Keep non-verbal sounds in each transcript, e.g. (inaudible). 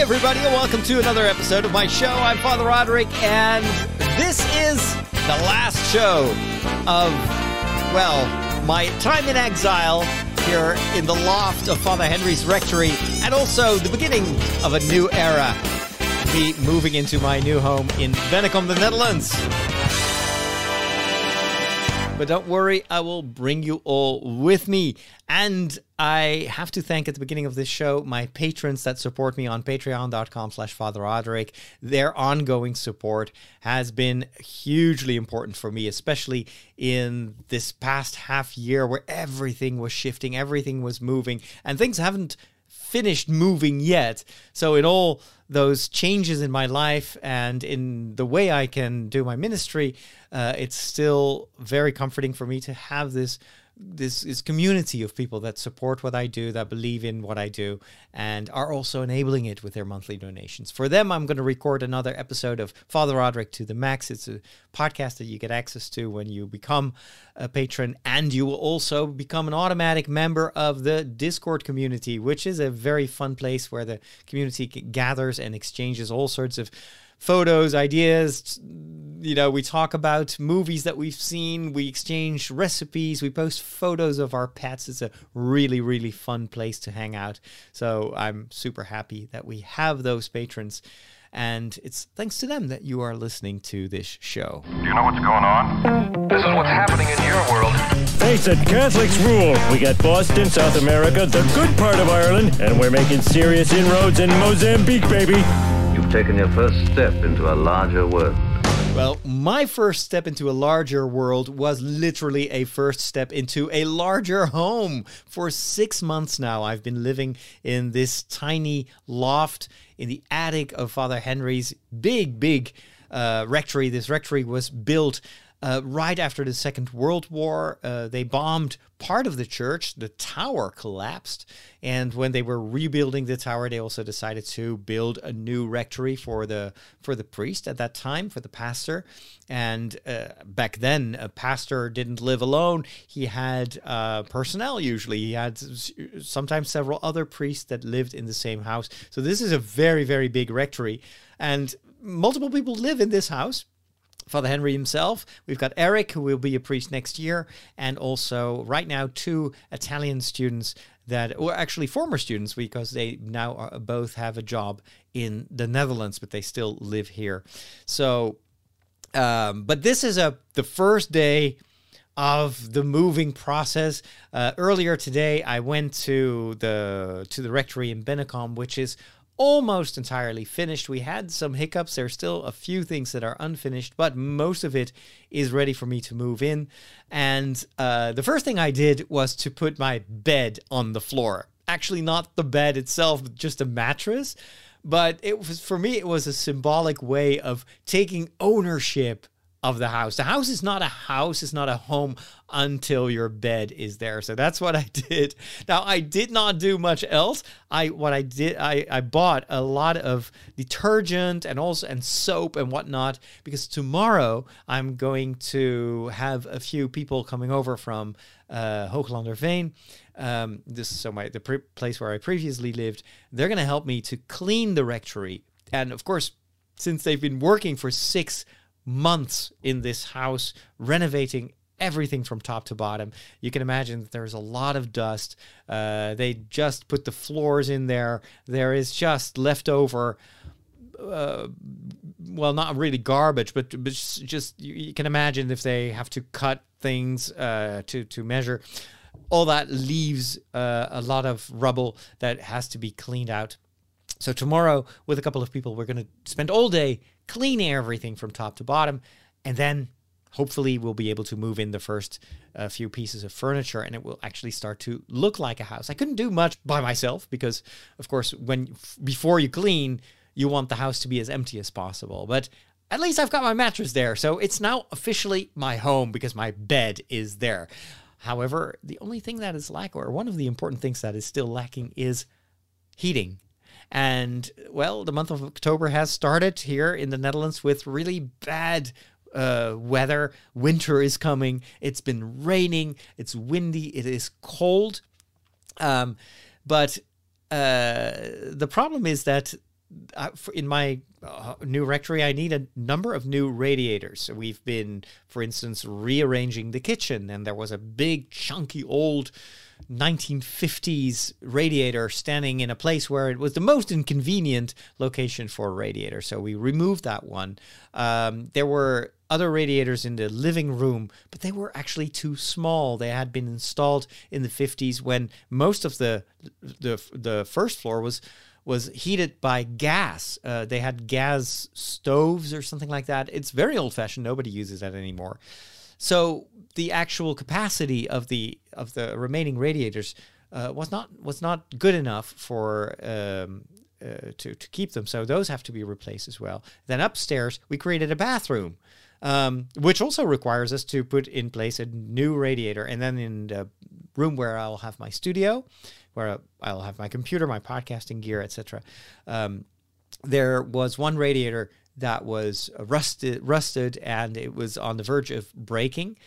everybody, and welcome to another episode of my show. I'm Father Roderick, and this is the last show of, well, my time in exile here in the loft of Father Henry's rectory, and also the beginning of a new era. Me moving into my new home in Bennekom, the Netherlands. But don't worry, I will bring you all with me. And I have to thank at the beginning of this show my patrons that support me on patreon.com slash Father Roderick. Their ongoing support has been hugely important for me, especially in this past half year where everything was shifting, everything was moving, and things haven't finished moving yet. So, in all those changes in my life and in the way I can do my ministry, uh, it's still very comforting for me to have this this is community of people that support what I do, that believe in what I do, and are also enabling it with their monthly donations. For them, I'm going to record another episode of Father Roderick to the Max. It's a podcast that you get access to when you become a patron, and you will also become an automatic member of the Discord community, which is a very fun place where the community gathers and exchanges all sorts of photos, ideas. You know, we talk about movies that we've seen, we exchange recipes, we post photos of our pets. It's a really, really fun place to hang out. So I'm super happy that we have those patrons. And it's thanks to them that you are listening to this show. Do you know what's going on? This is what's happening in your world. Face it, Catholics rule. We got Boston, South America, the good part of Ireland, and we're making serious inroads in Mozambique, baby. Taken your first step into a larger world. Well, my first step into a larger world was literally a first step into a larger home. For six months now, I've been living in this tiny loft in the attic of Father Henry's big, big uh, rectory. This rectory was built uh, right after the Second World War, uh, they bombed part of the church. The tower collapsed. And when they were rebuilding the tower, they also decided to build a new rectory for the for the priest at that time, for the pastor. And uh, back then, a pastor didn't live alone. He had uh, personnel usually. He had sometimes several other priests that lived in the same house. So this is a very, very big rectory. And multiple people live in this house Father Henry himself. We've got Eric, who will be a priest next year, and also right now two Italian students that, were actually former students, because they now are, both have a job in the Netherlands, but they still live here. So, um, but this is a the first day of the moving process. Uh, earlier today, I went to the to the rectory in Bennekom, which is almost entirely finished. We had some hiccups. There's still a few things that are unfinished, but most of it is ready for me to move in. And uh, the first thing I did was to put my bed on the floor. Actually, not the bed itself, just a mattress. But it was for me, it was a symbolic way of taking ownership of the house. The house is not a house, it's not a home until your bed is there. So that's what I did. Now I did not do much else. I what I did I, I bought a lot of detergent and also and soap and whatnot because tomorrow I'm going to have a few people coming over from uh. Um, this is so my the pre- place where I previously lived. They're to help me to clean the rectory, and of course, since they've been working for six months in this house, renovating everything from top to bottom. You can imagine that there's a lot of dust. Uh, they just put the floors in there. There is just leftover. Uh, well, not really garbage, but, but just you, you, can imagine if they have to cut things uh, to to measure, all that leaves uh, a lot of rubble that has to be cleaned out. So tomorrow, with a couple of people, we're going to spend all day cleaning everything from top to bottom, and then hopefully we'll be able to move in the first uh, few pieces of furniture and it will actually start to look like a house. I couldn't do much by myself because of course when before you clean you want the house to be as empty as possible. But at least I've got my mattress there. So it's now officially my home because my bed is there. However, the only thing that is lacking or one of the important things that is still lacking is heating and well, the month of October has started here in the Netherlands with really bad uh, weather. Winter is coming. It's been raining. It's windy. It is cold. Um, but uh, the problem is that uh, in my uh, new rectory, I need a number of new radiators. So we've been, for instance, rearranging the kitchen, and there was a big, chunky, old 1950s radiator standing in a place where it was the most inconvenient location for a radiator. So we removed that one. Um, there were other radiators in the living room, but they were actually too small. They had been installed in the 50s when most of the the the first floor was was heated by gas. Uh, they had gas stoves or something like that. It's very old fashioned. Nobody uses that anymore. So the actual capacity of the of the remaining radiators uh, was not was not good enough for um, uh, to to keep them. So those have to be replaced as well. Then upstairs we created a bathroom, um, which also requires us to put in place a new radiator. And then in the room where I'll have my studio, where I'll have my computer, my podcasting gear, etc. Um, there was one radiator that was rusted rusted and it was on the verge of breaking.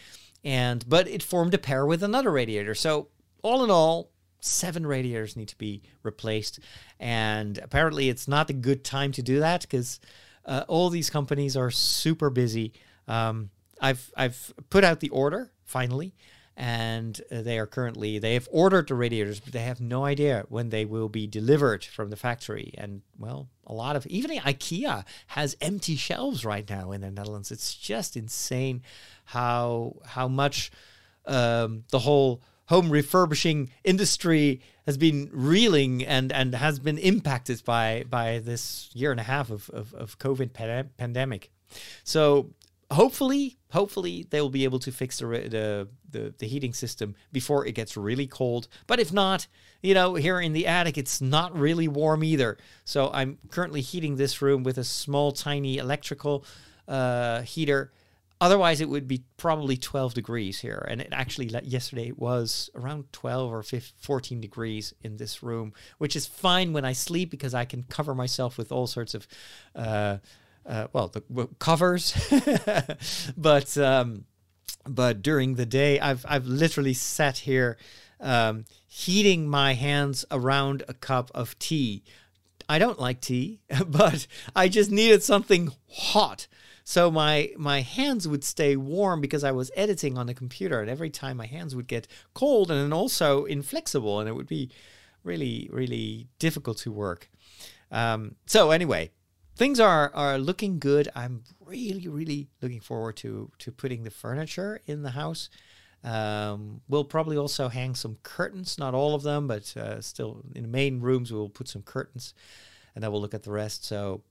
And but it formed a pair with another radiator. So all in all seven radiators need to be replaced. And apparently it's not a good time to do that because uh, all these companies are super busy. Um, i've i've put out the order finally and uh, they are currently they have ordered the radiators but they have no idea when they will be delivered from the factory. And well a lot of even ikea has empty shelves right now in the netherlands. It's just insane how how much um, the whole home refurbishing industry has been reeling and and has been impacted by by this year and a half of of, of covid pandemic. So hopefully hopefully they will be able to fix the, the the the heating system before it gets really cold. But if not you know here in the attic it's not really warm either. So i'm currently heating this room with a small tiny electrical uh, heater. Otherwise it would be probably 12 degrees here. And it actually yesterday was around 12 or 15, 14 degrees in this room which is fine when i sleep because i can cover myself with all sorts of uh, uh, well, the w- covers, (laughs) but um, but during the day, I've I've literally sat here um, heating my hands around a cup of tea. I don't like tea, (laughs) but I just needed something hot. So my my hands would stay warm because I was editing on the computer, and every time my hands would get cold and then also inflexible, and it would be really really difficult to work. Um, so anyway, things are are looking good. I'm really really looking forward to to putting the furniture in the house. Um, we'll probably also hang some curtains, not all of them, but uh, still in the main rooms we will put some curtains, and then we'll look at the rest. So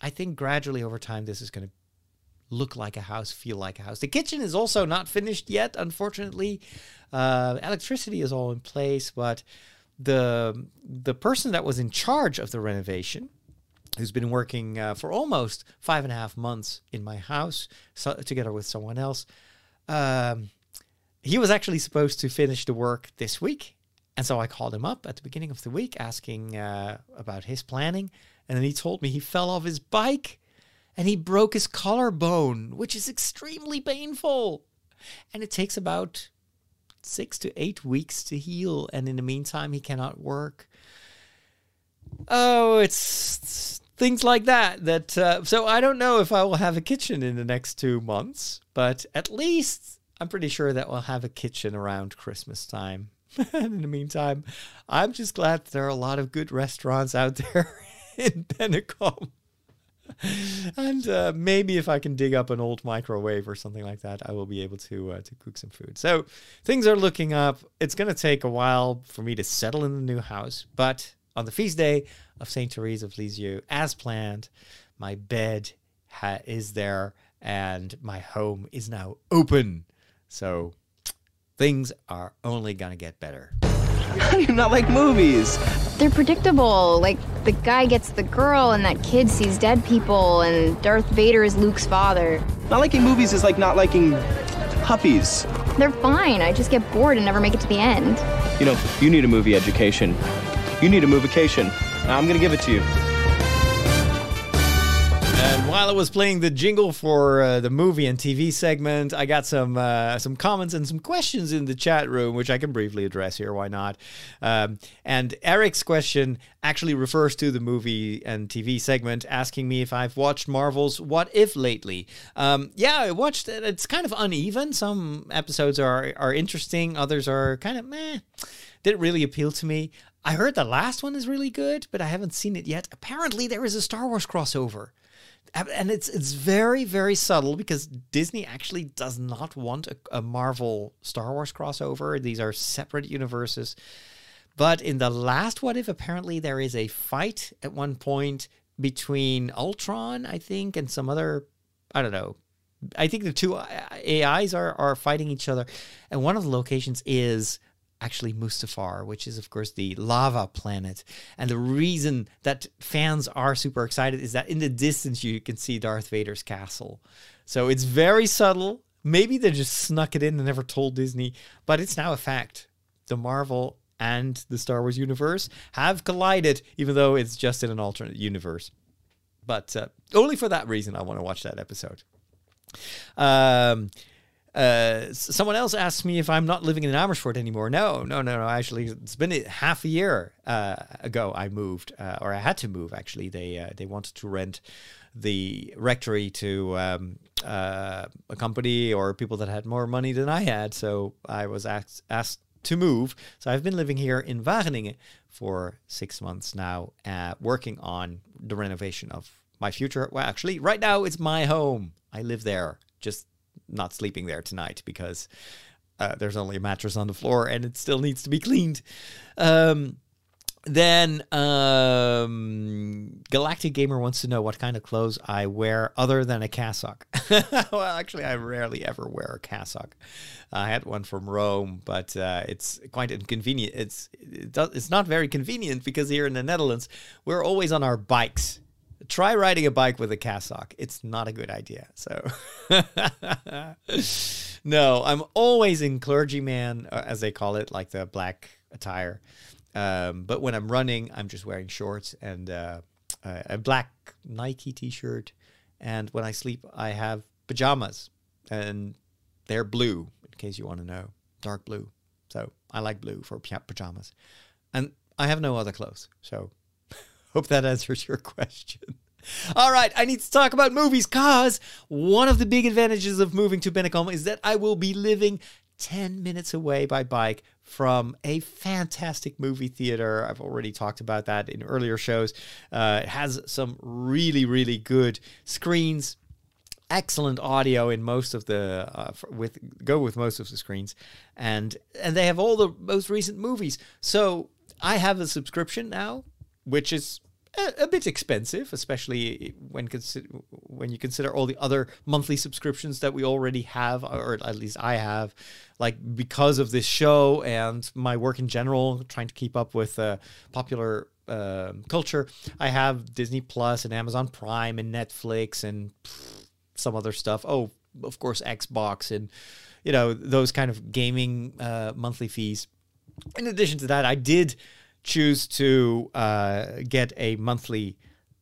I think gradually over time this is going to look like a house, feel like a house. The kitchen is also not finished yet, unfortunately. Uh, electricity is all in place, but the the person that was in charge of the renovation who's been working uh, for almost five and a half months in my house so, together with someone else. Um, he was actually supposed to finish the work this week. And so I called him up at the beginning of the week asking uh, about his planning. And then he told me he fell off his bike and he broke his collarbone, which is extremely painful. And it takes about six to eight weeks to heal. And in the meantime, he cannot work oh it's things like that that uh, so i don't know if i will have a kitchen in the next two months but at least i'm pretty sure that we'll have a kitchen around christmas time and (laughs) in the meantime i'm just glad there are a lot of good restaurants out (laughs) there in Bennekom. and uh, maybe if I can dig up an old microwave or something like that, I will be able to uh, to cook some food. So things are looking up. It's going to take a while for me to settle in the new house, but on the feast day of Saint Therese of Lisieux, as planned, my bed ha- is there and my home is now open. So things are only gonna get better. How (laughs) do you not like movies? They're predictable. Like the guy gets the girl, and that kid sees dead people, and Darth Vader is Luke's father. Not liking movies is like not liking puppies. They're fine. I just get bored and never make it to the end. You know, you need a movie education. You need a movication. I'm gonna give it to you. And while I was playing the jingle for uh, the movie and TV segment, I got some uh, some comments and some questions in the chat room, which I can briefly address here. Why not? Um, and Eric's question actually refers to the movie and TV segment, asking me if I've watched Marvel's What If lately. Um, yeah, I watched it. It's kind of uneven. Some episodes are are interesting, others are kind of meh. Didn't really appeal to me. I heard the last one is really good, but I haven't seen it yet. Apparently, there is a Star Wars crossover and it's it's very very subtle because Disney actually does not want a, a, Marvel Star Wars crossover. These are separate universes. But in the last What If, apparently there is a fight at one point between Ultron, I think, and some other I don't know. I think the two AIs are are fighting each other, and one of the locations is actually Mustafar, which is, of course, the lava planet. And the reason that fans are super excited is that in the distance you can see Darth Vader's castle. So it's very subtle. Maybe they just snuck it in and never told Disney, but it's now a fact. The Marvel and the Star Wars universe have collided, even though it's just in an alternate universe. But uh, only for that reason, I want to watch that episode. Um, uh, someone else asked me if I'm not living in Amersfoort anymore. No, no, no, no. Actually, it's been half a year uh, ago I moved, uh, or I had to move. Actually, they uh, they wanted to rent the rectory to um, uh, a company or people that had more money than I had, so I was asked asked to move. So I've been living here in Wageningen for six months now, working on the renovation of my future. Well, actually, right now it's my home. I live there. Just not sleeping there tonight because uh, there's only a mattress on the floor and it still needs to be cleaned. Um, then um, Galactic Gamer wants to know what kind of clothes I wear other than a cassock. (laughs) well, actually, I rarely ever wear a cassock. I had one from Rome, but uh, it's quite inconvenient. It's it does, it's not very convenient because here in the Netherlands we're always on our bikes try riding a bike with a cassock. It's not a good idea. So, (laughs) no, I'm always in clergyman, uh, as they call it, like the black attire. Um, but when I'm running, I'm just wearing shorts and uh, a black Nike t-shirt. And when I sleep, I have pajamas, and they're blue. In case you want to know, dark blue. So I like blue for pajamas, and I have no other clothes. So (laughs) Hope that answers your question. All right, I need to talk about movies because one of the big advantages of moving to Bennekom is that I will be living 10 minutes away by bike from a fantastic movie theater. I've already talked about that in earlier shows. Uh, it has some really, really good screens. Excellent audio in most of the uh, with go with most of the screens, and and they have all the most recent movies. So I have a subscription now which is a, a bit expensive, especially when consider when you consider all the other monthly subscriptions that we already have, or at least I have, like because of this show and my work in general, trying to keep up with uh, popular uh, culture. I have Disney Plus and Amazon Prime and Netflix and pff, some other stuff. Oh, of course, Xbox and you know those kind of gaming uh, monthly fees. In addition to that, I did choose to uh, get a monthly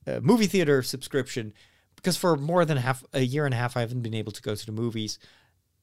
uh, movie theater subscription because for more than half a year and a half I haven't been able to go to the movies.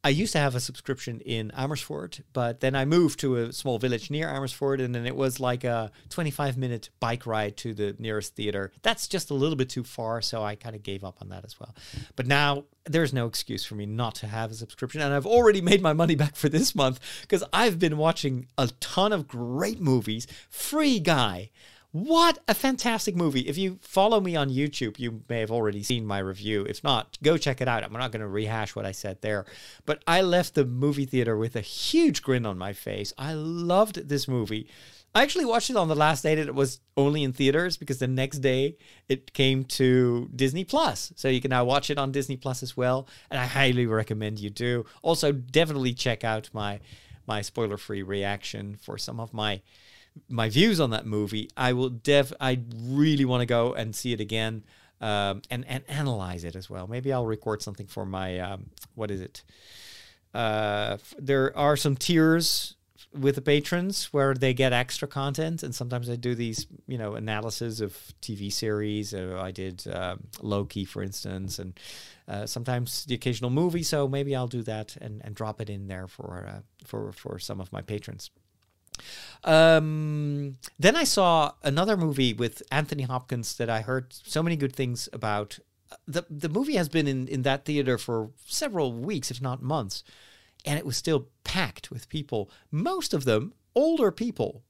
I used to have a subscription in Amersfoort, but then I moved to a small village near Amersfoort, and then it was like a 25 minute bike ride to the nearest theater. That's just a little bit too far, so I kind of gave up on that as well. But now there's no excuse for me not to have a subscription, and I've already made my money back for this month because I've been watching a ton of great movies. Free Guy. What a fantastic movie. If you follow me on YouTube, you may have already seen my review. If not, go check it out. I'm not going to rehash what I said there. But I left the movie theater with a huge grin on my face. I loved this movie. I actually watched it on the last day that it was only in theaters because the next day it came to Disney Plus. So you can now watch it on Disney Plus as well. And I highly recommend you do. Also, definitely check out my my spoiler-free reaction for some of my my views on that movie, I will def I really want to go and see it again um, and and analyze it as well. Maybe I'll record something for my um, what is it? Uh, there are some tiers with the patrons where they get extra content, and sometimes I do these, you know, analysis of TV series. Uh, I did um, Loki, for instance, and uh, sometimes the occasional movie. So maybe I'll do that and, and drop it in there for uh, for for some of my patrons. Um, then I saw another movie with Anthony Hopkins that I heard so many good things about. The the movie has been in, in that theater for several weeks, if not months, and it was still packed with people. Most of them older people,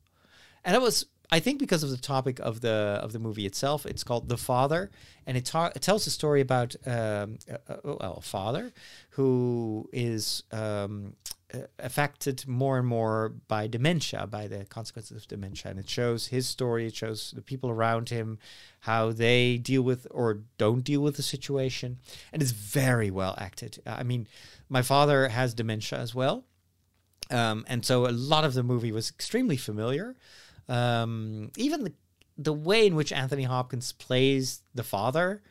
and it was I think because of the topic of the of the movie itself. It's called The Father, and it, ta- it tells a story about um, a, a, a father who is um, uh, affected more and more by dementia, by the consequences of dementia. And it shows his story, it shows the people around him, how they deal with or don't deal with the situation. And it's very well acted. I mean, my father has dementia as well. Um, and so a lot of the movie was extremely familiar. Um, even the the way in which Anthony Hopkins plays the father,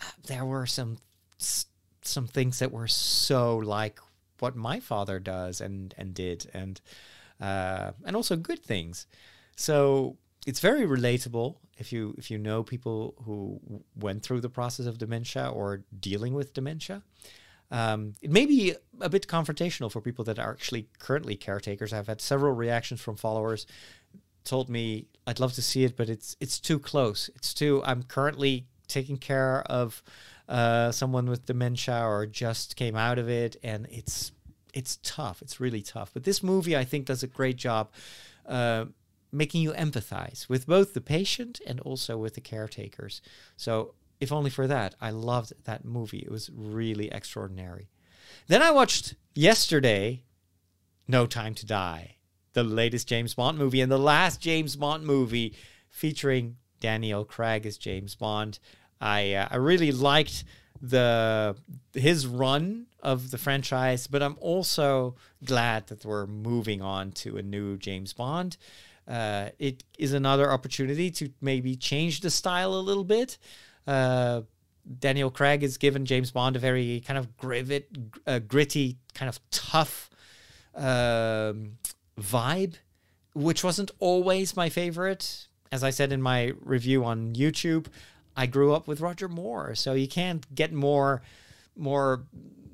uh, there were some some things that were so like what my father does and and did, and uh, and also good things. So it's very relatable if you if you know people who went through the process of dementia or dealing with dementia. Um, it may be a bit confrontational for people that are actually currently caretakers. I've had several reactions from followers told me I'd love to see it, but it's it's too close. It's too. I'm currently taking care of uh, someone with dementia or just came out of it, and it's it's tough. It's really tough. But this movie, I think, does a great job uh, making you empathize with both the patient and also with the caretakers. So, if only for that, I loved that movie. It was really extraordinary. Then I watched yesterday, No Time to Die the latest James Bond movie and the last James Bond movie featuring Daniel Craig as James Bond. I uh, I really liked the his run of the franchise, but I'm also glad that we're moving on to a new James Bond. Uh, it is another opportunity to maybe change the style a little bit. Uh, Daniel Craig has given James Bond a very kind of grivet, uh, gritty, kind of tough um, vibe, which wasn't always my favorite. As I said in my review on YouTube, I grew up with Roger Moore, so you can't get more, more,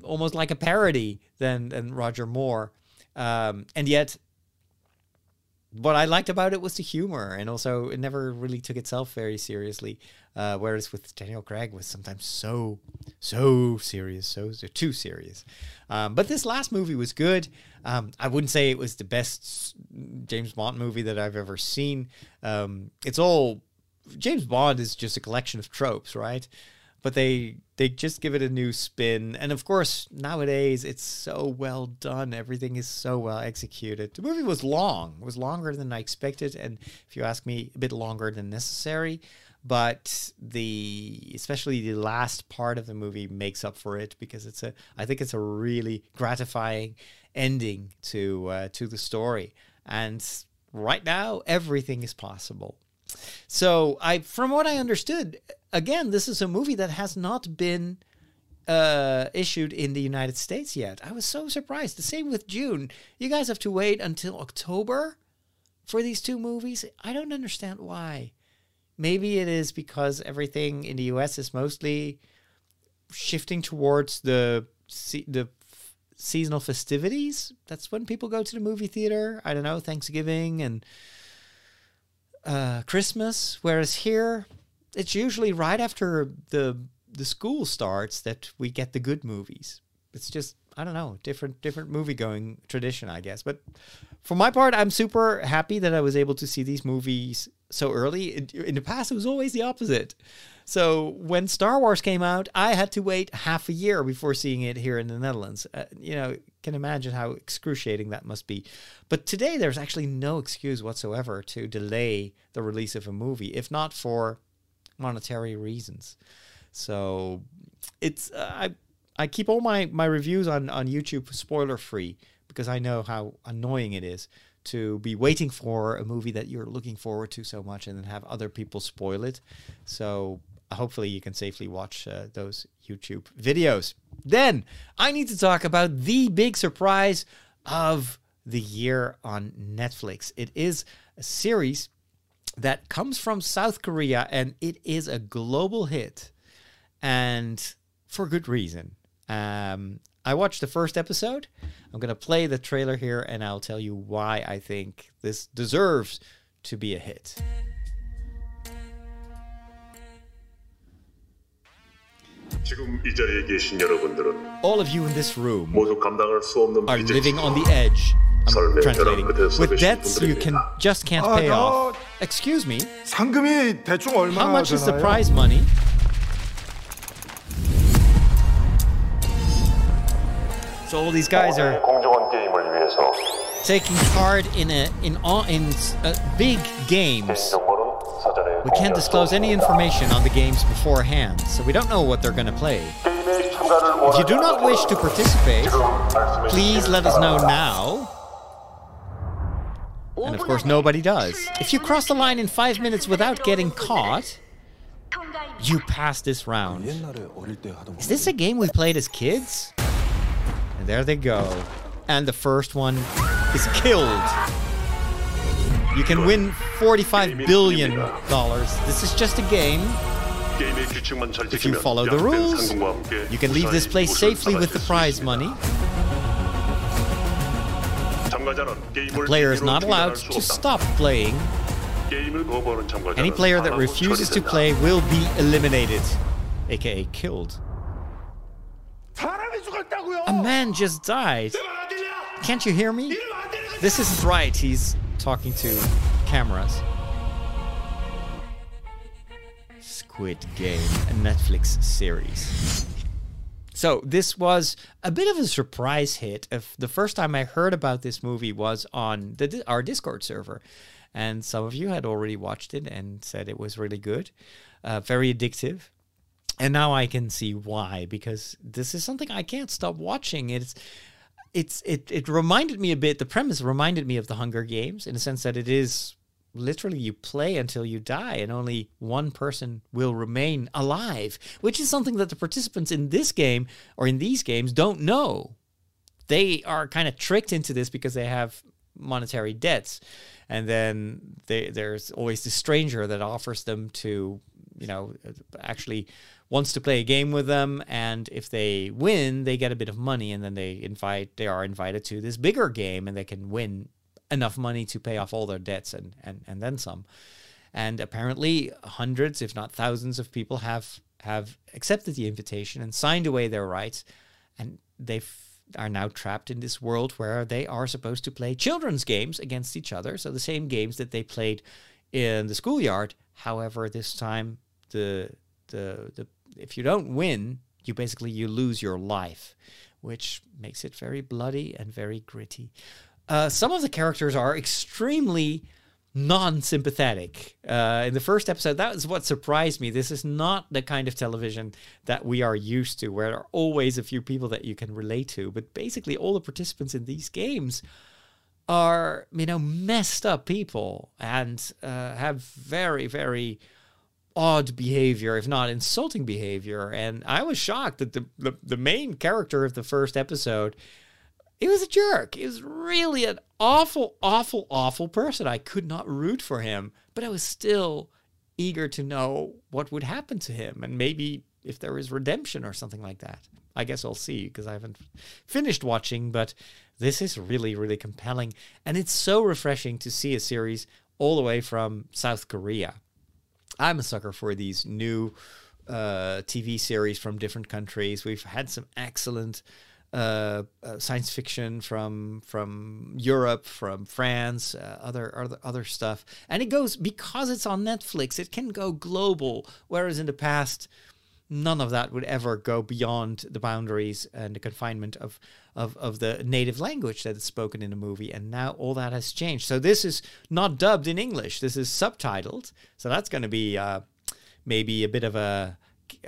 almost like a parody than than Roger Moore. Um, and yet, what I liked about it was the humor, and also it never really took itself very seriously. Uh, whereas with Daniel Craig was sometimes so so serious, so, so too serious. Um, but this last movie was good. Um, I wouldn't say it was the best James Bond movie that I've ever seen. Um, it's all James Bond is just a collection of tropes, right? But they they just give it a new spin, and of course nowadays it's so well done. Everything is so well executed. The movie was long; it was longer than I expected, and if you ask me, a bit longer than necessary but the especially the last part of the movie makes up for it because it's a I think it's a really gratifying ending to uh, to the story and right now everything is possible so I from what I understood again this is a movie that has not been uh, issued in the United States yet. I was so surprised. The same with Dune. You guys have to wait until October for these two movies. I don't understand why. Maybe it is because everything in the US is mostly shifting towards the the seasonal festivities. That's when people go to the movie theater. I don't know, Thanksgiving and uh, Christmas. Whereas here, it's usually right after the the school starts that we get the good movies. It's just I don't know, different different movie going tradition, I guess. But for my part, I'm super happy that I was able to see these movies so early. In, in the past, it was always the opposite. So when Star Wars came out, I had to wait half a year before seeing it here in the Netherlands. Uh, you know, can imagine how excruciating that must be. But today, there's actually no excuse whatsoever to delay the release of a movie, if not for monetary reasons. So it's uh, I I keep all my my reviews on on YouTube spoiler free because I know how annoying it is to be waiting for a movie that you're looking forward to so much and then have other people spoil it. So hopefully you can safely watch uh, those YouTube videos. Then I need to talk about the big surprise of the year on Netflix. It is a series that comes from South Korea and it is a global hit and for good reason. Um, I watched the first episode. I'm going to play the trailer here and I'll tell you why I think this deserves to be a hit. 지금 이 자리에 계신 여러분들은 All of you in this room 모두 감당할 수 없는 are 빚을 living on the edge. I'm 설명 translating. 벼랑 끝에 서 With 계신 debts you can 분들입니다. just can't 아, pay 나- off. Excuse me. 상금이 대충 How 얼마나 much is the 되나요? prize money? So all these guys are 공정한 게임을 위해서 taking part in a in all in uh, big games. 정보는 사전에 we can't disclose any information on the games beforehand, so we don't know what they're going to play. If you do not wish to participate, please let us know now. And of course, nobody does. If you cross the line in five minutes without getting caught, you pass this round. Is this a game we played as kids? And there they go. And the first one is killed. You can win 45 billion dollars. This is just a game. If you follow the rules, you can leave this place safely with the prize money. The player is not allowed to stop playing. Any player that refuses to play will be eliminated, aka killed. A man just died. Can't you hear me? This isn't right. He's talking to cameras. Squid Game, a Netflix series. So this was a bit of a surprise hit. If the first time I heard about this movie was on the our Discord server, and some of you had already watched it and said it was really good, uh, very addictive and now I can see why because this is something I can't stop watching. It's it's it it reminded me a bit. The premise reminded me of the Hunger Games in the sense that it is literally you play until you die, and only one person will remain alive, which is something that the participants in this game or in these games don't know. They are kind of tricked into this because they have monetary debts, and then they, there's always the stranger that offers them to you know actually wants to play a game with them and if they win they get a bit of money and then they invite they are invited to this bigger game and they can win enough money to pay off all their debts and and, and then some. And apparently hundreds if not thousands of people have have accepted the invitation and signed away their rights and they are now trapped in this world where they are supposed to play children's games against each other. So the same games that they played in the schoolyard. However this time the the the if you don't win you basically you lose your life which makes it very bloody and very gritty. Uh, some of the characters are extremely non-sympathetic. Uh, in the first episode that was what surprised me. This is not the kind of television that we are used to where there are always a few people that you can relate to but basically all the participants in these games are you know messed up people and uh, have very very odd behavior if not insulting behavior. And i was shocked that the, the the main character of the first episode he was a jerk. He was really an awful awful awful person. I could not root for him but i was still eager to know what would happen to him and maybe if there is redemption or something like that. I guess i'll see because i haven't finished watching but this is really really compelling. And it's so refreshing to see a series all the way from south korea I'm a sucker for these new uh, TV series from different countries. We've had some excellent uh, uh, science fiction from from Europe, from France, uh, other, other other stuff, and it goes because it's on Netflix. It can go global, whereas in the past, none of that would ever go beyond the boundaries and the confinement of, of, of the native language that is spoken in the movie. And now all that has changed. So this is not dubbed in English. This is subtitled. So that's going to be uh, maybe a bit of a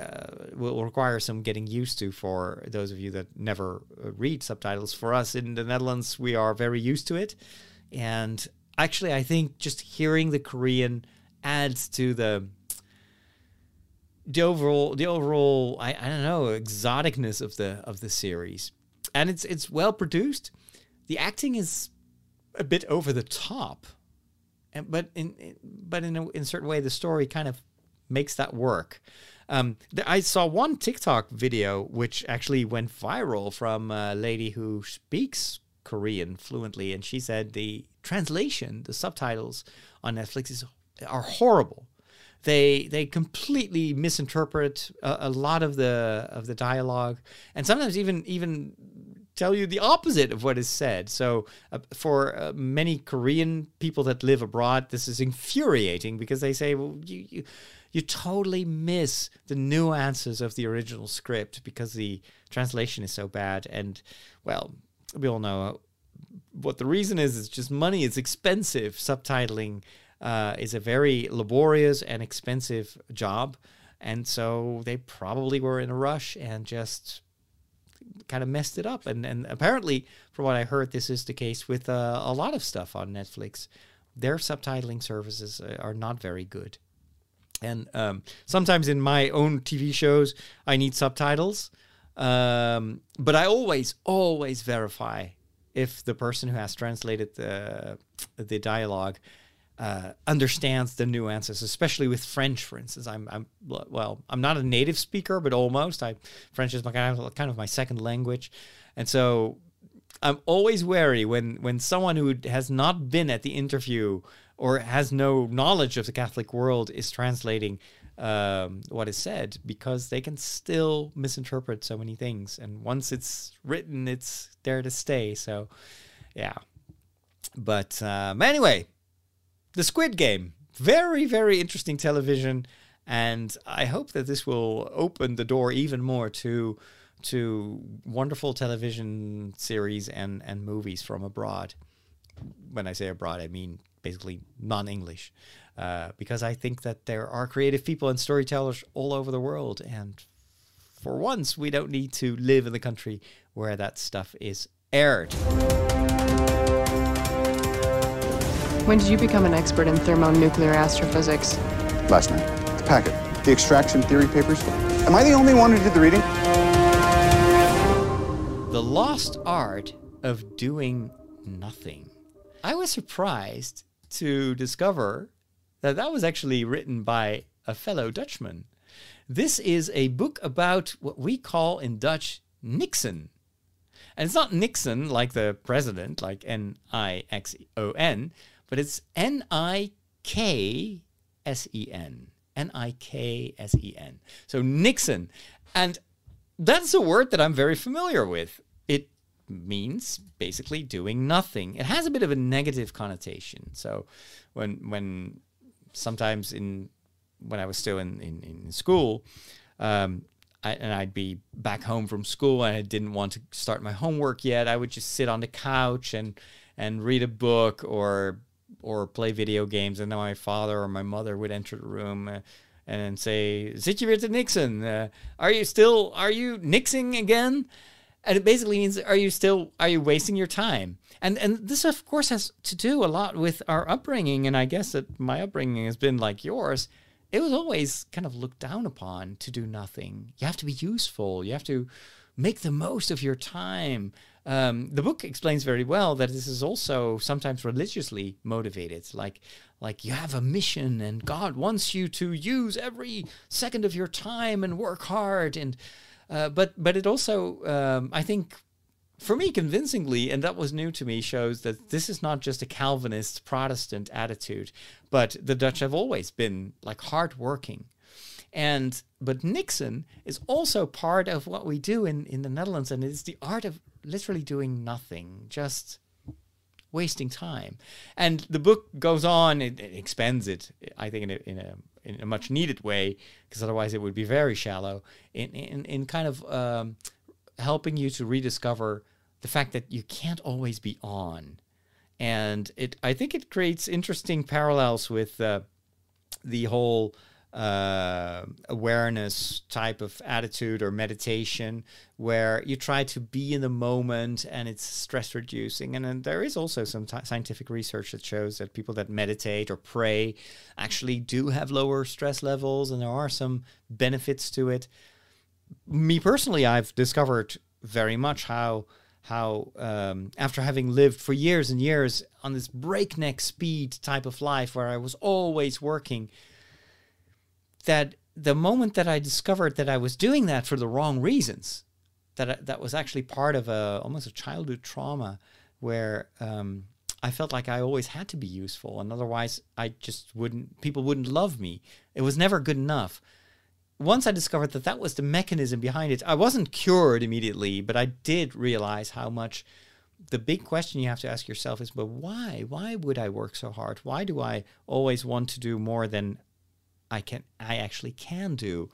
uh, will require some getting used to for those of you that never uh, read subtitles. For us in the Netherlands, we are very used to it. And actually, I think just hearing the Korean adds to the the overall the overall I, I don't know exoticness of the of the series and it's it's well produced the acting is a bit over the top, and but in but in a, in a certain way, the story kind of makes that work. Um, th- I saw one TikTok video which actually went viral from a lady who speaks Korean fluently, and she said the translation, the subtitles on Netflix is are horrible. They they completely misinterpret a, a lot of the of the dialogue, and sometimes even even tell you the opposite of what is said. So uh, for uh, many Korean people that live abroad, this is infuriating because they say, well, you, you you totally miss the nuances of the original script because the translation is so bad. And well, we all know what the reason is. It's just money. It's expensive. Subtitling uh, is a very laborious and expensive job. And so they probably were in a rush and just kind of messed it up. And and apparently, from what I heard, this is the case with uh, a lot of stuff on Netflix. Their subtitling services uh, are not very good. And um, sometimes in my own TV shows, I need subtitles. Um, but I always, always verify if the person who has translated the the dialogue uh, understands the nuances, especially with French, for instance. I'm, I'm well, I'm not a native speaker, but almost. I French is my kind of, my second language, and so I'm always wary when when someone who has not been at the interview or has no knowledge of the Catholic world is translating um, what is said because they can still misinterpret so many things. And once it's written, it's there to stay. So, yeah. But um, anyway, the Squid Game, very very interesting television, and I hope that this will open the door even more to to wonderful television series and and movies from abroad. When I say abroad, I mean basically non-English, uh, because I think that there are creative people and storytellers all over the world, and for once, we don't need to live in the country where that stuff is aired. When did you become an expert in thermonuclear astrophysics? Last night. The packet. The extraction theory papers. Am I the only one who did the reading? The Lost Art of Doing Nothing. I was surprised to discover that that was actually written by a fellow Dutchman. This is a book about what we call in Dutch Niksen. And it's not Nixon like the president, like N I X O N, but it's N I K S E N. N I K S E N. So Niksen. And that's a word that I'm very familiar with. It means basically doing nothing. It has a bit of a negative connotation. So when when sometimes in when I was still in in, in school, um, I, and I'd be back home from school and I didn't want to start my homework yet, I would just sit on the couch and and read a book or or play video games, and then my father or my mother would enter the room. Uh, and say, "Zit je weer te Niksen? Uh, are you still? Are you nixing again?" And it basically means, "Are you still? Are you wasting your time?" And and this, of course, has to do a lot with our upbringing. And I guess that my upbringing has been like yours. It was always kind of looked down upon to do nothing. You have to be useful. You have to make the most of your time. Um, the book explains very well that this is also sometimes religiously motivated. Like, like you have a mission, and God wants you to use every second of your time and work hard. And uh, but but it also, um, I think, for me, convincingly, and that was new to me, shows that this is not just a Calvinist Protestant attitude, but the Dutch have always been like hardworking. And but Niksen is also part of what we do in, in the Netherlands, and it's the art of literally doing nothing, just wasting time. And the book goes on; it, it expands it, I think, in a in a, in a much needed way, because otherwise it would be very shallow. In in, in kind of um, helping you to rediscover the fact that you can't always be on, and it I think it creates interesting parallels with uh, the whole uh, awareness type of attitude or meditation where you try to be in the moment and it's stress reducing. And then there is also some t- scientific research that shows that people that meditate or pray actually do have lower stress levels and there are some benefits to it. Me personally, I've discovered very much how how um, after having lived for years and years on this breakneck speed type of life where I was always working, that the moment that I discovered that I was doing that for the wrong reasons, that that was actually part of a almost a childhood trauma where um, I felt like I always had to be useful, and otherwise I just wouldn't. People wouldn't love me. It was never good enough. Once I discovered that that was the mechanism behind it, I wasn't cured immediately, but I did realize how much. The big question you have to ask yourself is, but why? Why would I work so hard? Why do I always want to do more than I can I actually can do?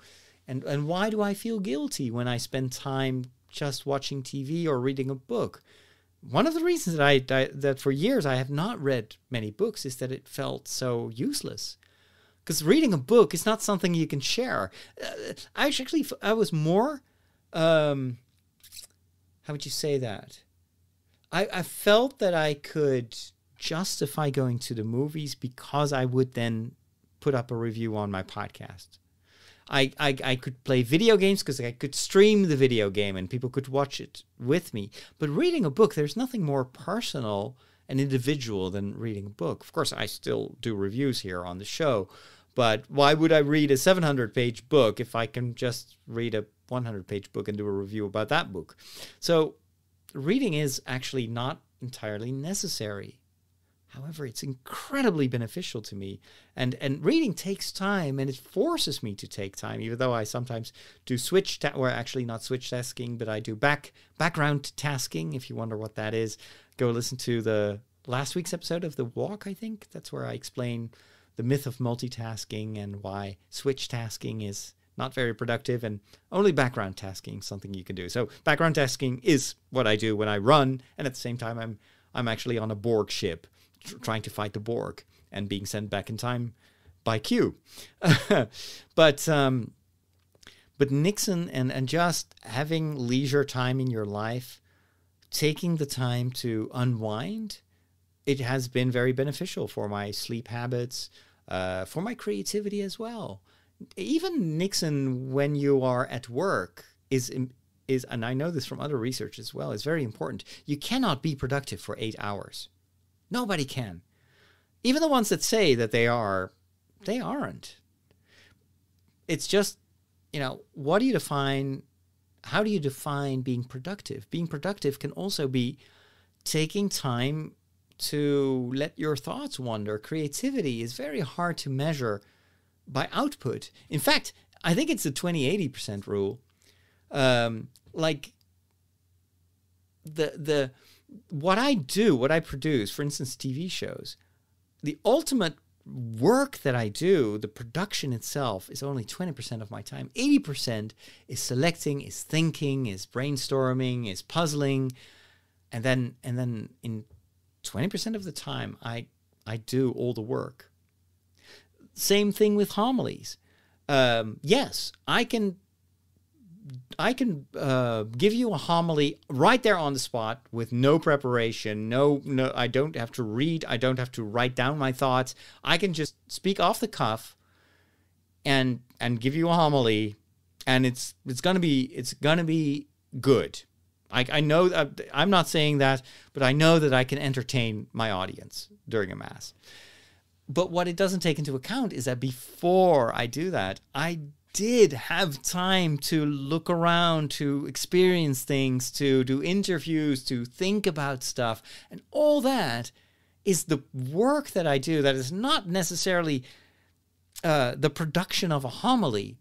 And and why do I feel guilty when I spend time just watching TV or reading a book? One of the reasons that I, I that for years I have not read many books is that it felt so useless. Because reading a book is not something you can share. Uh, I actually I was more um, how would you say that? I, I felt that I could justify going to the movies because I would then put up a review on my podcast. I, I, I could play video games because I could stream the video game and people could watch it with me. But reading a book, there's nothing more personal and individual than reading a book. Of course, I still do reviews here on the show, but why would I read a 700 page book if I can just read a 100 page book and do a review about that book? So, reading is actually not entirely necessary. However, it's incredibly beneficial to me. And and reading takes time and it forces me to take time, even though I sometimes do switch ta- or actually not switch tasking, but I do back background tasking. If you wonder what that is, go listen to the last week's episode of The Walk, I think. That's where I explain the myth of multitasking and why switch tasking is not very productive and only background tasking something you can do. So background tasking is what I do when I run and at the same time I'm I'm actually on a Borg ship tr- trying to fight the Borg and being sent back in time by Q. (laughs) but um, but Niksen and and just having leisure time in your life, taking the time to unwind, it has been very beneficial for my sleep habits, uh, for my creativity as well. Even Niksen, when you are at work, is is and I know this from other research as well. is very important. You cannot be productive for eight hours. Nobody can. Even the ones that say that they are, they aren't. It's just, you know, what do you define? How do you define being productive? Being productive can also be taking time to let your thoughts wander. Creativity is very hard to measure by output. In fact, I think it's the 20 80% rule. Um, like the the what I do, what I produce, for instance, TV shows, the ultimate work that I do, the production itself, is only 20% of my time. 80% is selecting, is thinking, is brainstorming, is puzzling. And then and then in 20% of the time I I do all the work. Same thing with homilies. Um, yes, I can I can uh, give you a homily right there on the spot with no preparation. No, no, I don't have to read. I don't have to write down my thoughts. I can just speak off the cuff, and and give you a homily, and it's it's gonna be it's gonna be good. I, I know I'm not saying that, but I know that I can entertain my audience during a mass. But what it doesn't take into account is that before I do that, I did have time to look around, to experience things, to do interviews, to think about stuff. And all that is the work that I do that is not necessarily uh, the production of a homily,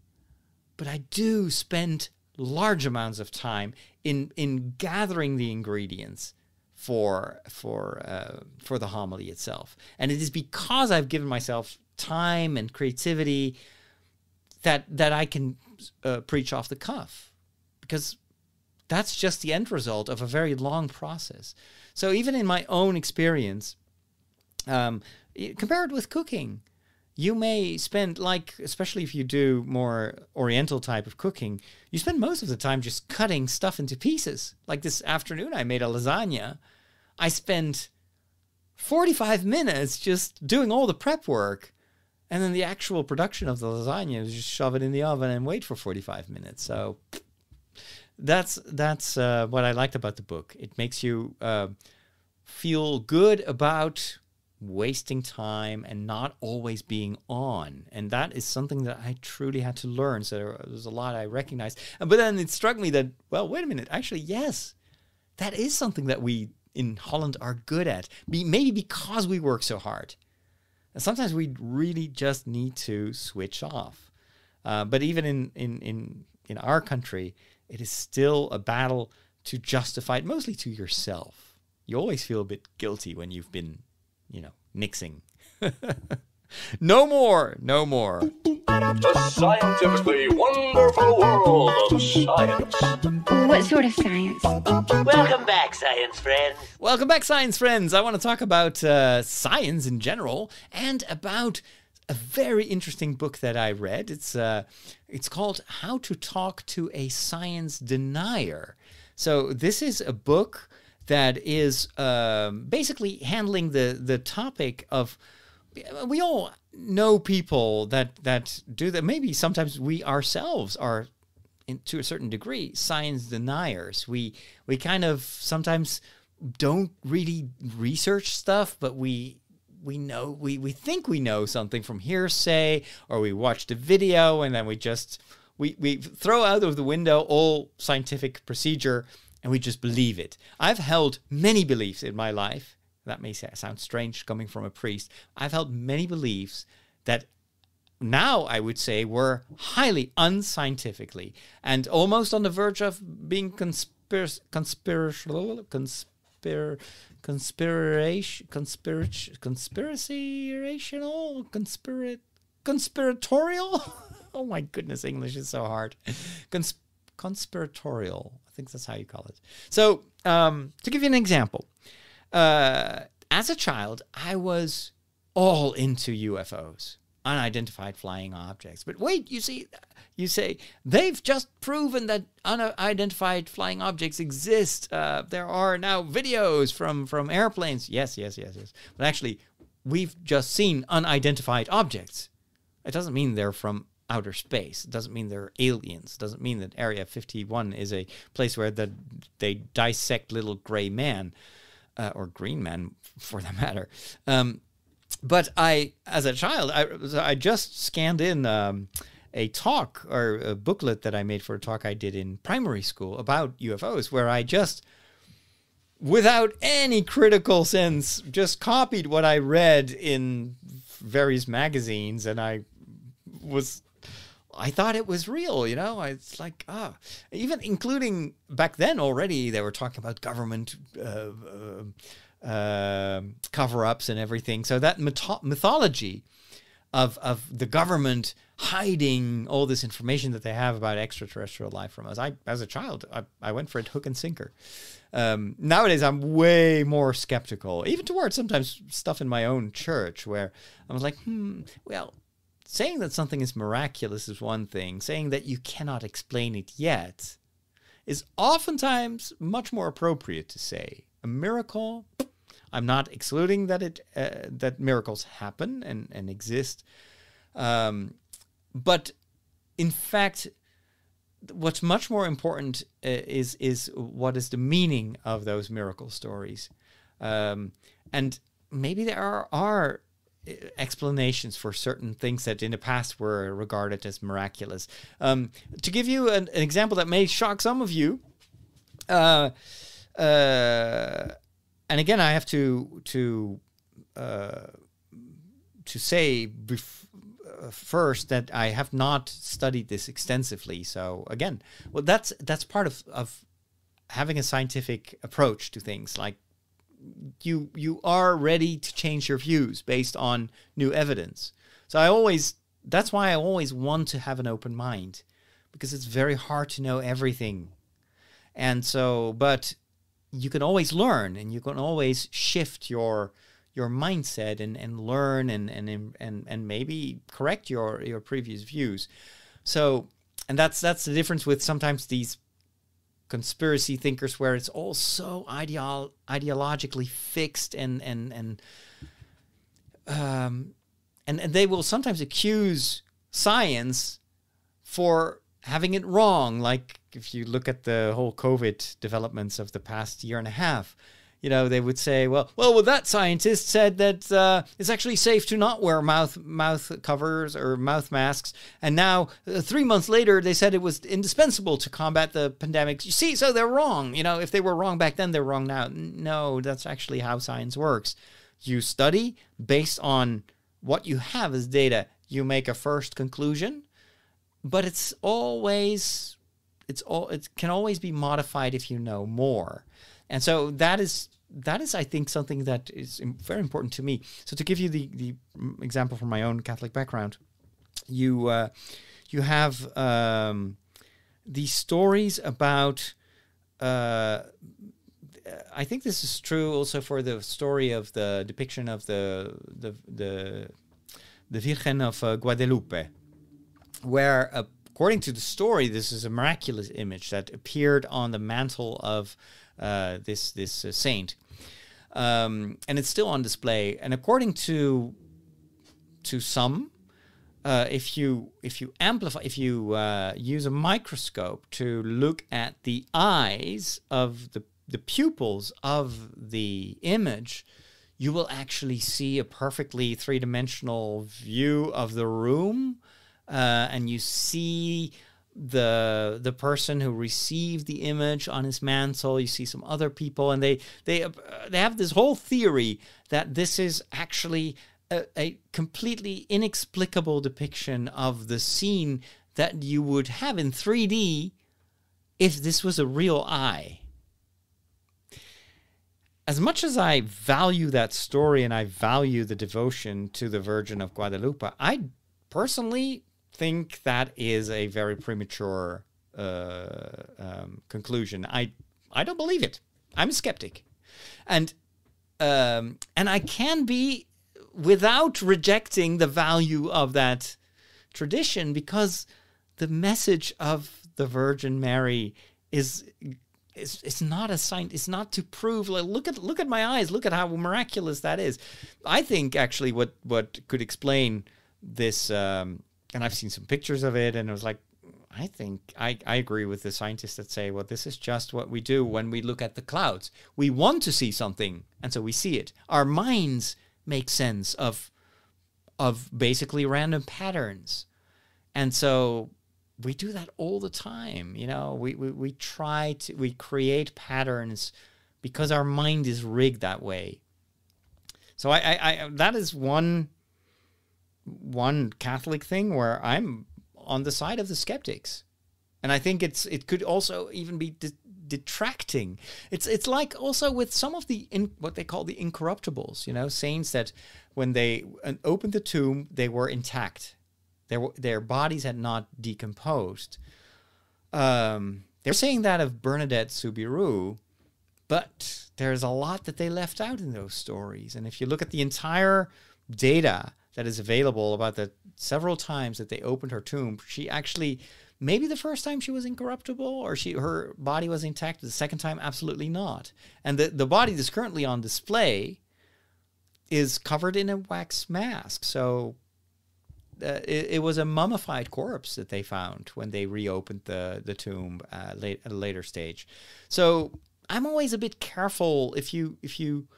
but I do spend large amounts of time in in gathering the ingredients for for uh, for the homily itself. And it is because I've given myself time and creativity that that I can uh, preach off the cuff because that's just the end result of a very long process. So even in my own experience, um, compared with cooking, you may spend like especially if you do more oriental type of cooking you spend most of the time just cutting stuff into pieces like this afternoon i made a lasagna i spent 45 minutes just doing all the prep work and then the actual production of the lasagna is just shove it in the oven and wait for 45 minutes. So that's that's uh, what I liked about the book. It makes you uh, feel good about wasting time and not always being on, and that is something that I truly had to learn. So there was a lot I recognized, but then it struck me that well, wait a minute, actually, yes, that is something that we in Holland are good at. Be, maybe because we work so hard. And sometimes we really just need to switch off. Uh, but even in, in, in, in our country, it is still a battle to justify it, mostly to yourself. You always feel a bit guilty when you've been, you know, nixing. (laughs) no more, no more. The scientifically wonderful world of science. What sort of science? Welcome back, science friends. Welcome back, science friends. I want to talk about uh, science in general and about a very interesting book that I read. It's uh, it's called How to Talk to a Science Denier. So this is a book that is um, basically handling the the topic of we all know people that that do that. Maybe sometimes we ourselves are, in, to a certain degree, science deniers. We we kind of sometimes don't really research stuff, but we we know we we think we know something from hearsay, or we watched a video and then we just we we throw out of the window all scientific procedure and we just believe it. I've held many beliefs in my life that may sound strange coming from a priest. I've held many beliefs that now I would say were highly unscientifically and almost on the verge of being conspiracy, conspirational, conspir, conspiration, conspiracy, conspiracy-rational, conspirat, conspiratorial. (laughs) oh my goodness, English is so hard. Cons- conspiratorial. I think that's how you call it. So, um, to give you an example, uh, as a child, I was all into UFOs, unidentified flying objects. But wait, you see, you say they've just proven that unidentified flying objects exist. Uh, there are now videos from from airplanes. Yes, yes, yes, yes. But actually, we've just seen unidentified objects. It doesn't mean they're from outer space. It doesn't mean they're aliens. It doesn't mean that Area 51 is a place where the, they dissect little gray man uh, or green men (laughs) for that matter. Um, but I, as a child, I, I just scanned in um, a talk or a booklet that I made for a talk I did in primary school about UFOs, where I just, without any critical sense, just copied what I read in various magazines, and I was I thought it was real, you know. It's like ah, even including back then already they were talking about government uh, uh, uh, cover-ups and everything. So that mytho- mythology of of the government hiding all this information that they have about extraterrestrial life from us. I, as a child, I, I went for it hook and sinker. Um, nowadays, I'm way more skeptical, even towards sometimes stuff in my own church where I was like, hmm, well, saying that something is miraculous is one thing, saying that you cannot explain it yet is oftentimes much more appropriate to say. A miracle, I'm not excluding that it uh, that miracles happen and, and exist. Um, but in fact, what's much more important uh, is is what is the meaning of those miracle stories, um, and maybe there are, are explanations for certain things that in the past were regarded as miraculous. Um, to give you an, an, example that may shock some of you, uh, uh, and again, I have to to uh, to say bef- uh, first that I have not studied this extensively. So again, well, that's that's part of of having a scientific approach to things like you you are ready to change your views based on new evidence. So I always that's why I always want to have an open mind because it's very hard to know everything. And so but you can always learn and you can always shift your your mindset and, and learn and, and and and maybe correct your your previous views. So and that's that's the difference with sometimes these conspiracy thinkers where it's all so ideolo- ideologically fixed and and and um and, and they will sometimes accuse science for having it wrong. Like if you look at the whole COVID developments of the past year and a half, you know, they would say, well, well, well that scientist said that uh, it's actually safe to not wear mouth mouth covers or mouth masks, and now uh, three months later they said it was indispensable to combat the pandemic. You see, so they're wrong. You know, if they were wrong back then, they're wrong now. No, that's actually how science works. You study based on what you have as data. You make a first conclusion, but it's always it's all it can always be modified if you know more. And so that is that is, I think, something that is very important to me. So to give you the the example from my own Catholic background, you uh, you have um, these stories about. Uh, I think this is true also for the story of the depiction of the the the, the Virgen of uh, Guadalupe, where according to the story, this is a miraculous image that appeared on the mantle of uh, this this uh, saint, um, and it's still on display. And according to to some, uh, if you if you amplify if you uh, use a microscope to look at the eyes of the the pupils of the image, you will actually see a perfectly three dimensional view of the room, uh, and you see the the person who received the image on his mantle you see some other people and they they uh, they have this whole theory that this is actually a, a, completely inexplicable depiction of the scene that you would have in 3D if this was a real eye. As much as I value that story and I value the devotion to the Virgin of Guadalupe, I personally think that is a very premature uh, um, conclusion. I I don't believe it. I'm a skeptic, and um, and I can be without rejecting the value of that tradition because the message of the Virgin Mary is it's, it's not a sign it's not to prove like look at look at my eyes look at how miraculous that is i think actually what what could explain this um, and I've seen some pictures of it, and it was like, I think I, I agree with the scientists that say, well, this is just what we do when we look at the clouds. We want to see something, and so we see it. Our minds make sense of of basically random patterns. And so we do that all the time. You know, we, we, we try to we create patterns because our mind is rigged that way. So I, I, I that is one one Catholic thing where I'm on the side of the skeptics, and I think it's it could also even be de- detracting. It's it's like also with some of the in, what they call the incorruptibles, you know, saints that when they opened the tomb they were intact, their their bodies had not decomposed. Um, they're saying that of Bernadette Soubirous, but there's a lot that they left out in those stories, and if you look at the entire data that is available about the several times that they opened her tomb, she actually maybe the first time she was incorruptible or she her body was intact the second time absolutely not. And the, the body that's currently on display is covered in a wax mask. So uh, it, it, was a mummified corpse that they found when they reopened the the tomb uh, late, at a later stage. So i'm always a bit careful if you if you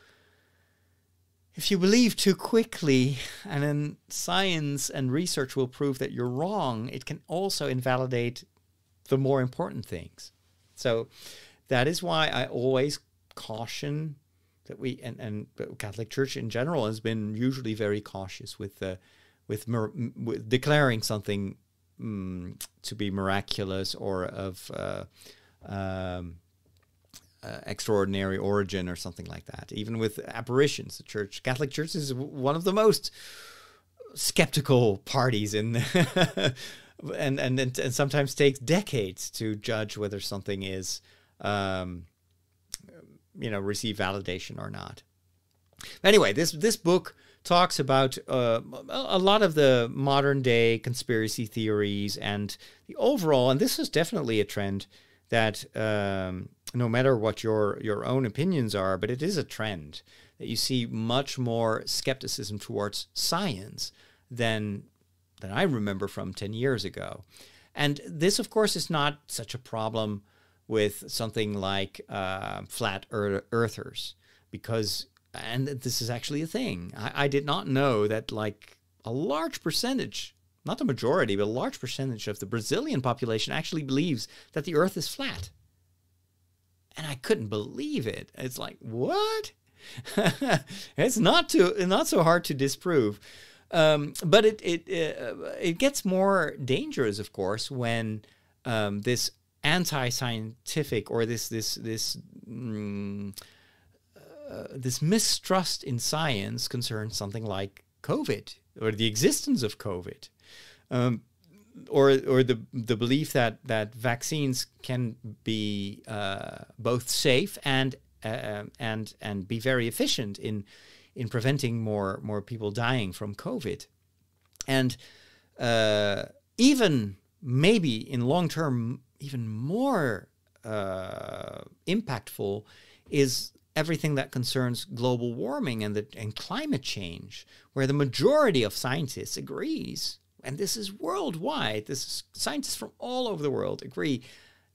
if you believe too quickly, and then science and research will prove that you're wrong, it can also invalidate the more important things. So that is why I always caution that we and, and Catholic Church in general has been usually very cautious with with, with declaring something um, to be miraculous or of uh, um, uh, extraordinary origin or something like that. Even with apparitions, the Church, Catholic Church, is one of the most skeptical parties in, (laughs) and, and and sometimes takes decades to judge whether something is, um, you know, receive validation or not. Anyway, this this book talks about uh, a lot of the modern day conspiracy theories and the overall, and this is definitely a trend that um, no matter what your your own opinions are, but it is a trend that you see much more skepticism towards science than than I remember from 10 years ago. And this, of course, is not such a problem with something like uh, flat earthers, because, and this is actually a thing. I, I did not know that, like, a large percentage, not the majority, but a large percentage of the Brazilian population actually believes that the earth is flat. And I couldn't believe it. It's like, what? (laughs) it's not too not so hard to disprove. Um, but it it uh, it gets more dangerous, of course, when um, this anti-scientific or this this this mm, uh, this mistrust in science concerns something like COVID or the existence of COVID, um, or or the the belief that that vaccines can be uh, both safe and uh, and and be very efficient in in preventing more more people dying from COVID, and uh, even maybe in long term, even more uh, impactful is everything that concerns global warming and the and climate change, where the majority of scientists agrees, and this is worldwide. This is scientists from all over the world agree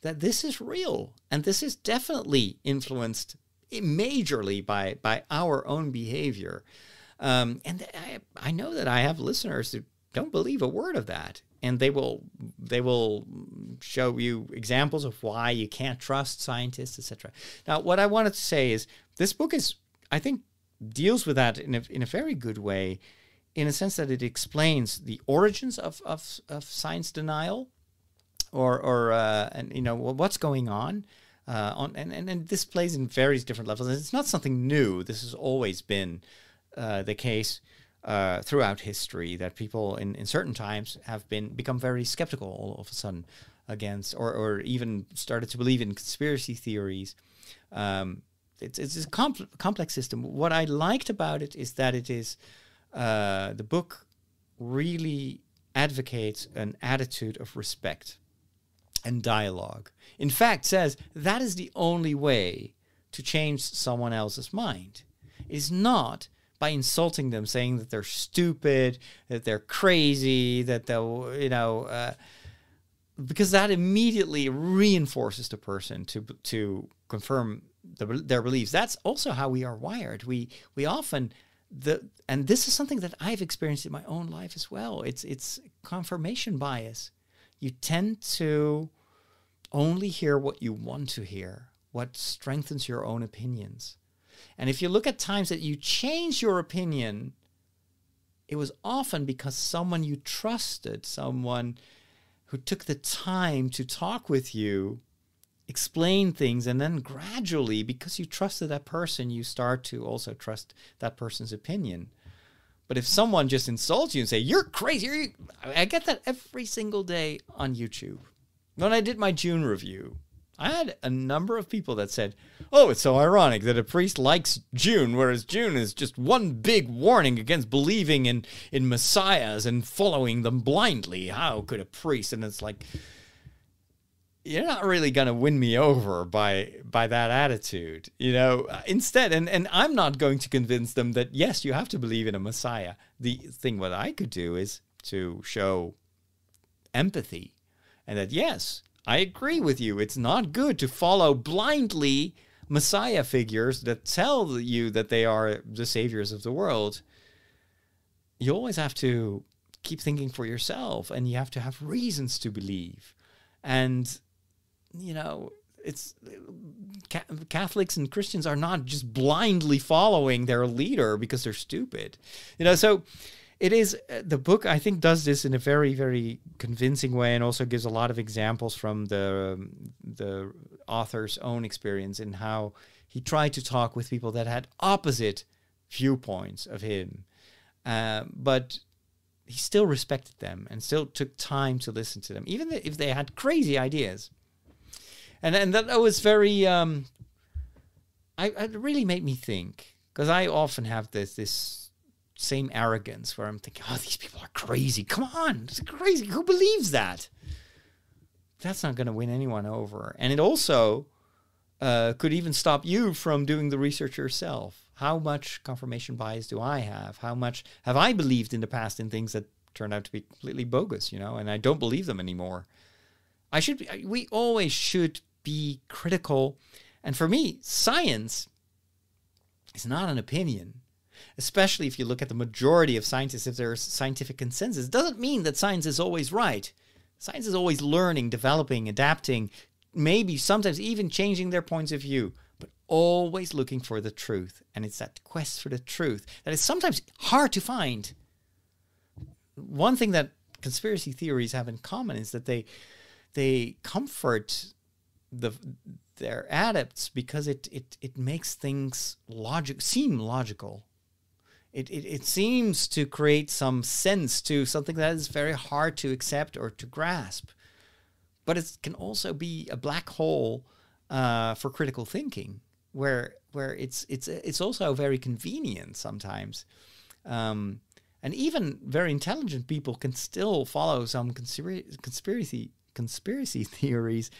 that this is real and this is definitely influenced majorly by by our own behavior. Um, and I, I know that I have listeners who don't believe a word of that, and they will they will show you examples of why you can't trust scientists, etc. Now, what I wanted to say is this book is, I think, deals with that in a in a very good way, in a sense that it explains the origins of of, of science denial, or or uh, and you know what's going on. Uh, on and, and, and this plays in various different levels. And it's not something new. This has always been uh, the case uh, throughout history that people in, in certain times have been become very skeptical all of a sudden against or, or even started to believe in conspiracy theories. Um, it's, it's a compl- complex system. What I liked about it is that it is uh, the book really advocates an attitude of respect and dialogue. In fact, says that is the only way to change someone else's mind. Is not by insulting them, saying that they're stupid, that they're crazy, that they'll, you know, uh, because that immediately reinforces the person to to confirm the, their beliefs. That's also how we are wired. We we often the and this is something that I've experienced in my own life as well. It's it's confirmation bias you tend to only hear what you want to hear, what strengthens your own opinions. And if you look at times that you change your opinion, it was often because someone you trusted, someone who took the time to talk with you, explain things, and then gradually, because you trusted that person, you start to also trust that person's opinion. But if someone just insults you and say you're crazy, you're, I get that every single day on YouTube. When I did my Dune review, I had a number of people that said, "Oh, it's so ironic that a priest likes Dune whereas Dune is just one big warning against believing in in messiahs and following them blindly. How could a priest?" And it's like, you're not really going to win me over by by that attitude you know? Uh, instead and and i'm not going to convince them that yes you have to believe in a messiah. The thing what i could do is to show empathy and that yes i agree with you. It's not good to follow blindly messiah figures that tell you that they are the saviors of the world. You always have to keep thinking for yourself and you have to have reasons to believe. And you know, it's Catholics and Christians are not just blindly following their leader because they're stupid. You know, so it is the book I think does this in a very very convincing way and also gives a lot of examples from the um, the author's own experience in how he tried to talk with people that had opposite viewpoints of him. Uh, but he still respected them and still took time to listen to them, even if they had crazy ideas and and that was very um, I it really made me think because I often have this this same arrogance where I'm thinking, oh, these people are crazy. Come on, it's crazy. Who believes that? That's not going to win anyone over, and it also uh, could even stop you from doing the research yourself. How much confirmation bias do I have? How much have I believed in the past in things that turned out to be completely bogus? You know, and I don't believe them anymore. I should be, we always should be critical. And for me, science is not an opinion, especially if you look at the majority of scientists, if there's scientific consensus. Doesn't mean that science is always right. Science is always learning, developing, adapting, maybe sometimes even changing their points of view, but always looking for the truth. And it's that quest for the truth that is sometimes hard to find. One thing that conspiracy theories have in common is that they they comfort the their adepts because it it it makes things logic seem logical. It, it it seems to create some sense to something that is very hard to accept or to grasp, but it can also be a black hole uh, for critical thinking, where where it's it's it's also very convenient sometimes. Um, and even very intelligent people can still follow some conspiracy conspiracy conspiracy (laughs) theories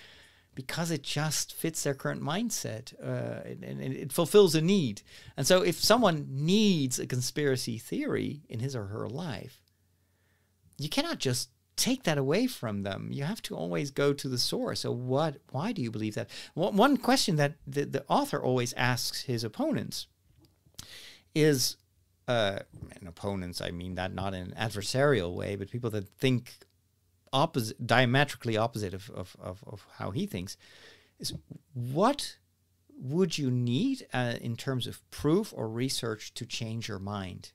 because it just fits their current mindset uh, and, and it fulfills a need. And so, if someone needs a conspiracy theory in his or her life, you cannot just take that away from them. You have to always go to the source. So, what? Why do you believe that? One question that the, the author always asks his opponents is uh, and opponents, I mean that not in an adversarial way, but people that think opposite, diametrically opposite of, of, of, of how he thinks, is what would you need uh, in terms of proof or research to change your mind?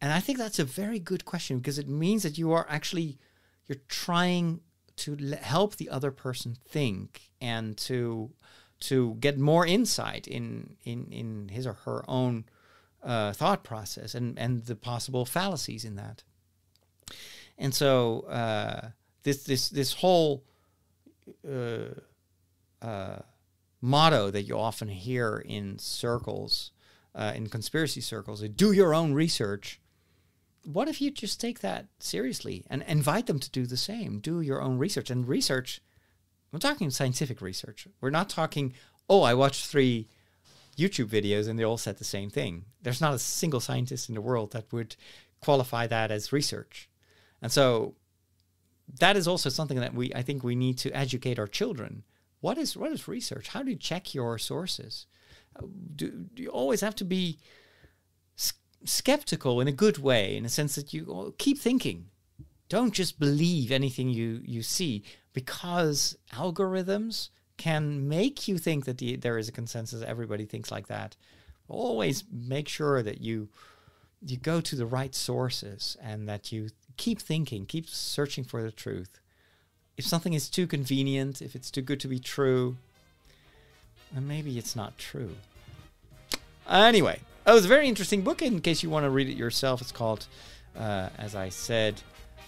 And I think that's a very good question because it means that you are actually you're trying to help the other person think and to to get more insight in in in his or her own uh, thought process and and the possible fallacies in that. And so uh, this this this whole uh, uh, motto that you often hear in circles, uh, in conspiracy circles, do your own research. What if you just take that seriously and invite them to do the same? Do your own research and research. I'm talking scientific research. We're not talking. Oh, I watched three YouTube videos and they all said the same thing. There's not a single scientist in the world that would qualify that as research. And so that is also something that we I think we need to educate our children. What is what is research? How do you check your sources? Uh, do, do you always have to be skeptical in a good way, in a sense that you oh, keep thinking. Don't just believe anything you you see because algorithms can make you think that the, there is a consensus. Everybody thinks like that. Always make sure that you you go to the right sources and that you keep thinking, keep searching for the truth. If something is too convenient, if it's too good to be true, then maybe it's not true. Anyway, it was a very interesting book. In case you want to read it yourself, it's called, uh, as I said,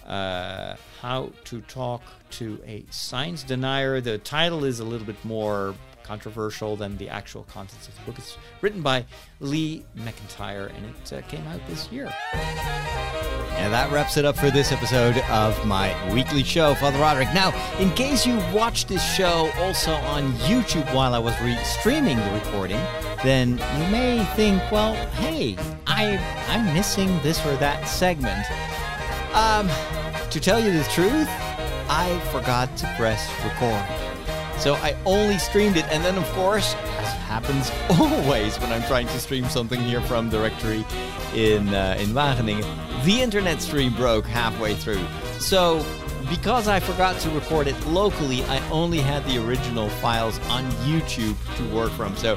uh, How to Talk to a Science Denier. The title is a little bit more controversial than the actual contents of the book. It's written by Lee McIntyre and it uh, came out this year. And that wraps it up for this episode of my weekly show, Father Roderick. Now, in case you watched this show also on YouTube while I was re- streaming the recording, then you may think, well, hey, I, I'm missing this or that segment. Um, to tell you the truth, I forgot to press record. So I only streamed it, and then of course, as happens (laughs) always when I'm trying to stream something here from Directory in uh, in Wageningen, the internet stream broke halfway through. So because I forgot to record it locally, I only had the original files on YouTube to work from. So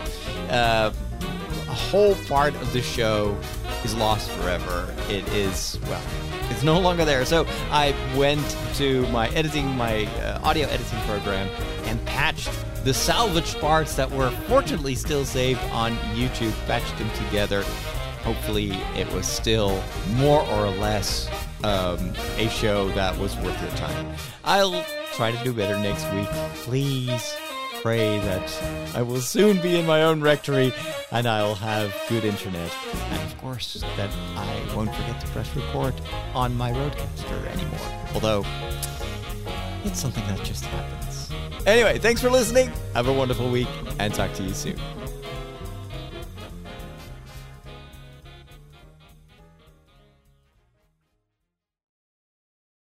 uh, a whole part of the show is lost forever. It is well it's no longer there. So I went to my editing, my uh, audio editing program, and patched the salvaged parts that were fortunately still saved on YouTube, patched them together. Hopefully, it was still more or less um, a show that was worth your time. I'll try to do better next week. Please pray that I will soon be in my own rectory and I'll have good internet. And of course, that I won't forget to press record on my Rodecaster anymore. Although, it's something that just happens. Anyway, thanks for listening. Have a wonderful week and talk to you soon.